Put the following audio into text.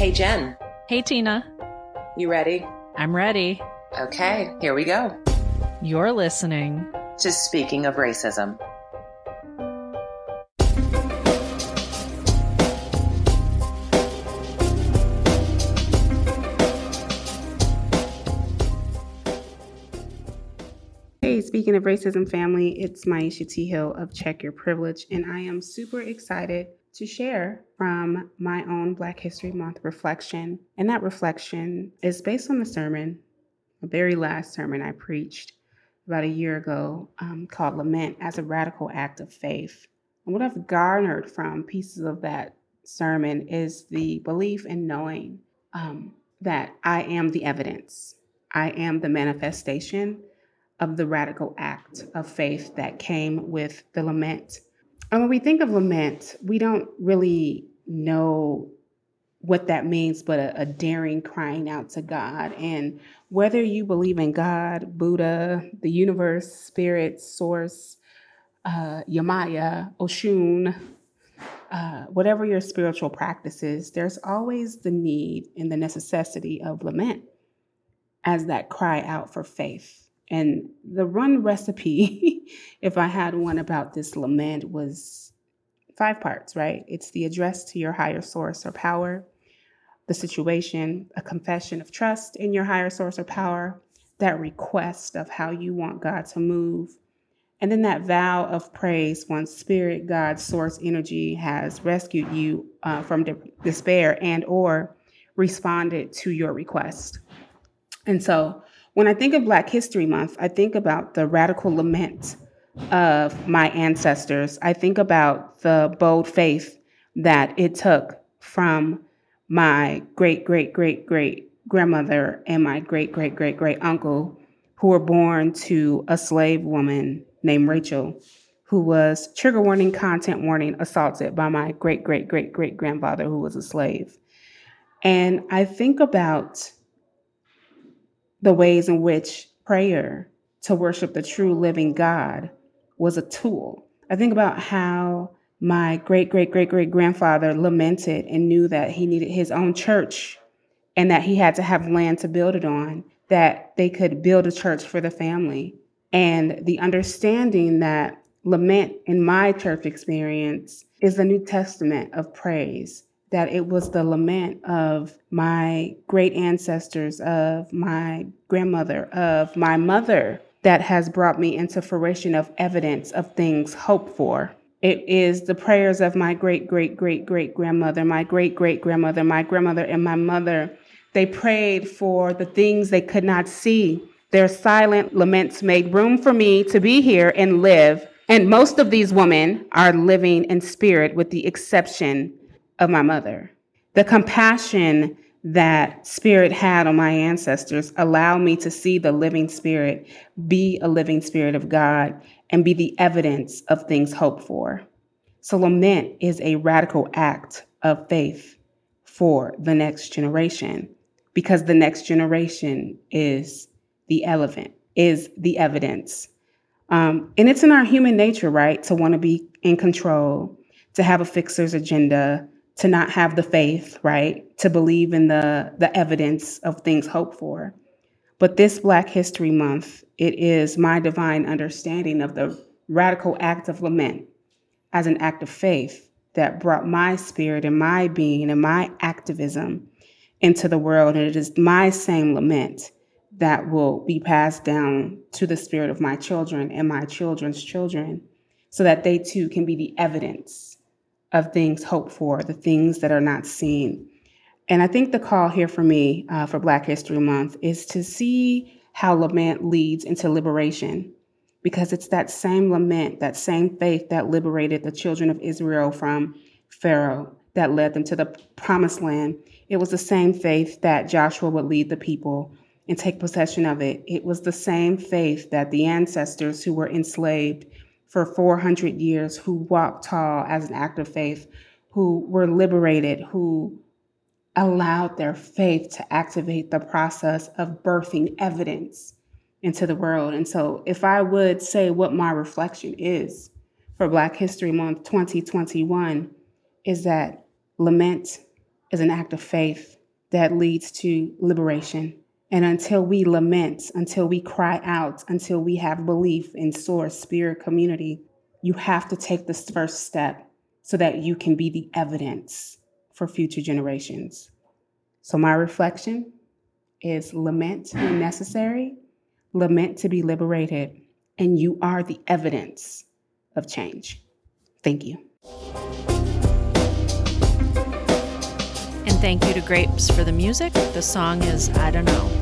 Hey, Jen, Hey, Tina. you ready? I'm ready. Okay, here we go. You're listening. To speaking of racism. Hey, speaking of racism family, it's Myisha T. Hill of Check Your Privilege, and I am super excited to share from my own Black History Month reflection. And that reflection is based on the sermon, the very last sermon I preached about a year ago um, called Lament as a Radical Act of Faith. And what I've garnered from pieces of that sermon is the belief and knowing um, that I am the evidence, I am the manifestation of the radical act of faith that came with the lament. And when we think of lament, we don't really know what that means, but a, a daring crying out to God. And whether you believe in God, Buddha, the universe, spirit, source, uh, Yemaya, Oshun, uh, whatever your spiritual practice is, there's always the need and the necessity of lament as that cry out for faith. And the run recipe, if I had one about this lament, was five parts, right? It's the address to your higher source or power, the situation, a confession of trust in your higher source or power, that request of how you want God to move, and then that vow of praise once spirit, God, source, energy has rescued you uh, from de- despair and or responded to your request. And so when I think of Black History Month, I think about the radical lament of my ancestors. I think about the bold faith that it took from my great, great, great, great grandmother and my great, great, great, great uncle, who were born to a slave woman named Rachel, who was trigger warning, content warning, assaulted by my great, great, great, great grandfather, who was a slave. And I think about the ways in which prayer to worship the true living God was a tool. I think about how my great great great great grandfather lamented and knew that he needed his own church and that he had to have land to build it on, that they could build a church for the family. And the understanding that lament in my church experience is the New Testament of praise that it was the lament of my great ancestors, of my grandmother, of my mother that has brought me into fruition of evidence of things hoped for. It is the prayers of my great, great, great, great grandmother, my great, great grandmother, my grandmother, and my mother. They prayed for the things they could not see. Their silent laments made room for me to be here and live. And most of these women are living in spirit, with the exception of my mother. The compassion that spirit had on my ancestors allowed me to see the living spirit be a living spirit of God and be the evidence of things hoped for. So, lament is a radical act of faith for the next generation because the next generation is the elephant, is the evidence. Um, and it's in our human nature, right, to want to be in control, to have a fixer's agenda, to not have the faith, right? To believe in the the evidence of things hoped for. But this Black History Month, it is my divine understanding of the radical act of lament as an act of faith that brought my spirit and my being and my activism into the world. And it is my same lament that will be passed down to the spirit of my children and my children's children so that they too can be the evidence of things hoped for, the things that are not seen. And I think the call here for me uh, for Black History Month is to see how lament leads into liberation, because it's that same lament, that same faith that liberated the children of Israel from Pharaoh, that led them to the promised land. It was the same faith that Joshua would lead the people and take possession of it. It was the same faith that the ancestors who were enslaved for 400 years who walked tall as an act of faith, who were liberated, who allowed their faith to activate the process of birthing evidence into the world. And so, if I would say what my reflection is for Black History Month 2021, is that lament is an act of faith that leads to liberation. And until we lament, until we cry out, until we have belief in source, spirit, community, you have to take this first step so that you can be the evidence for future generations. So, my reflection is lament when necessary, lament to be liberated, and you are the evidence of change. Thank you. And thank you to Grapes for the music. The song is I Don't Know.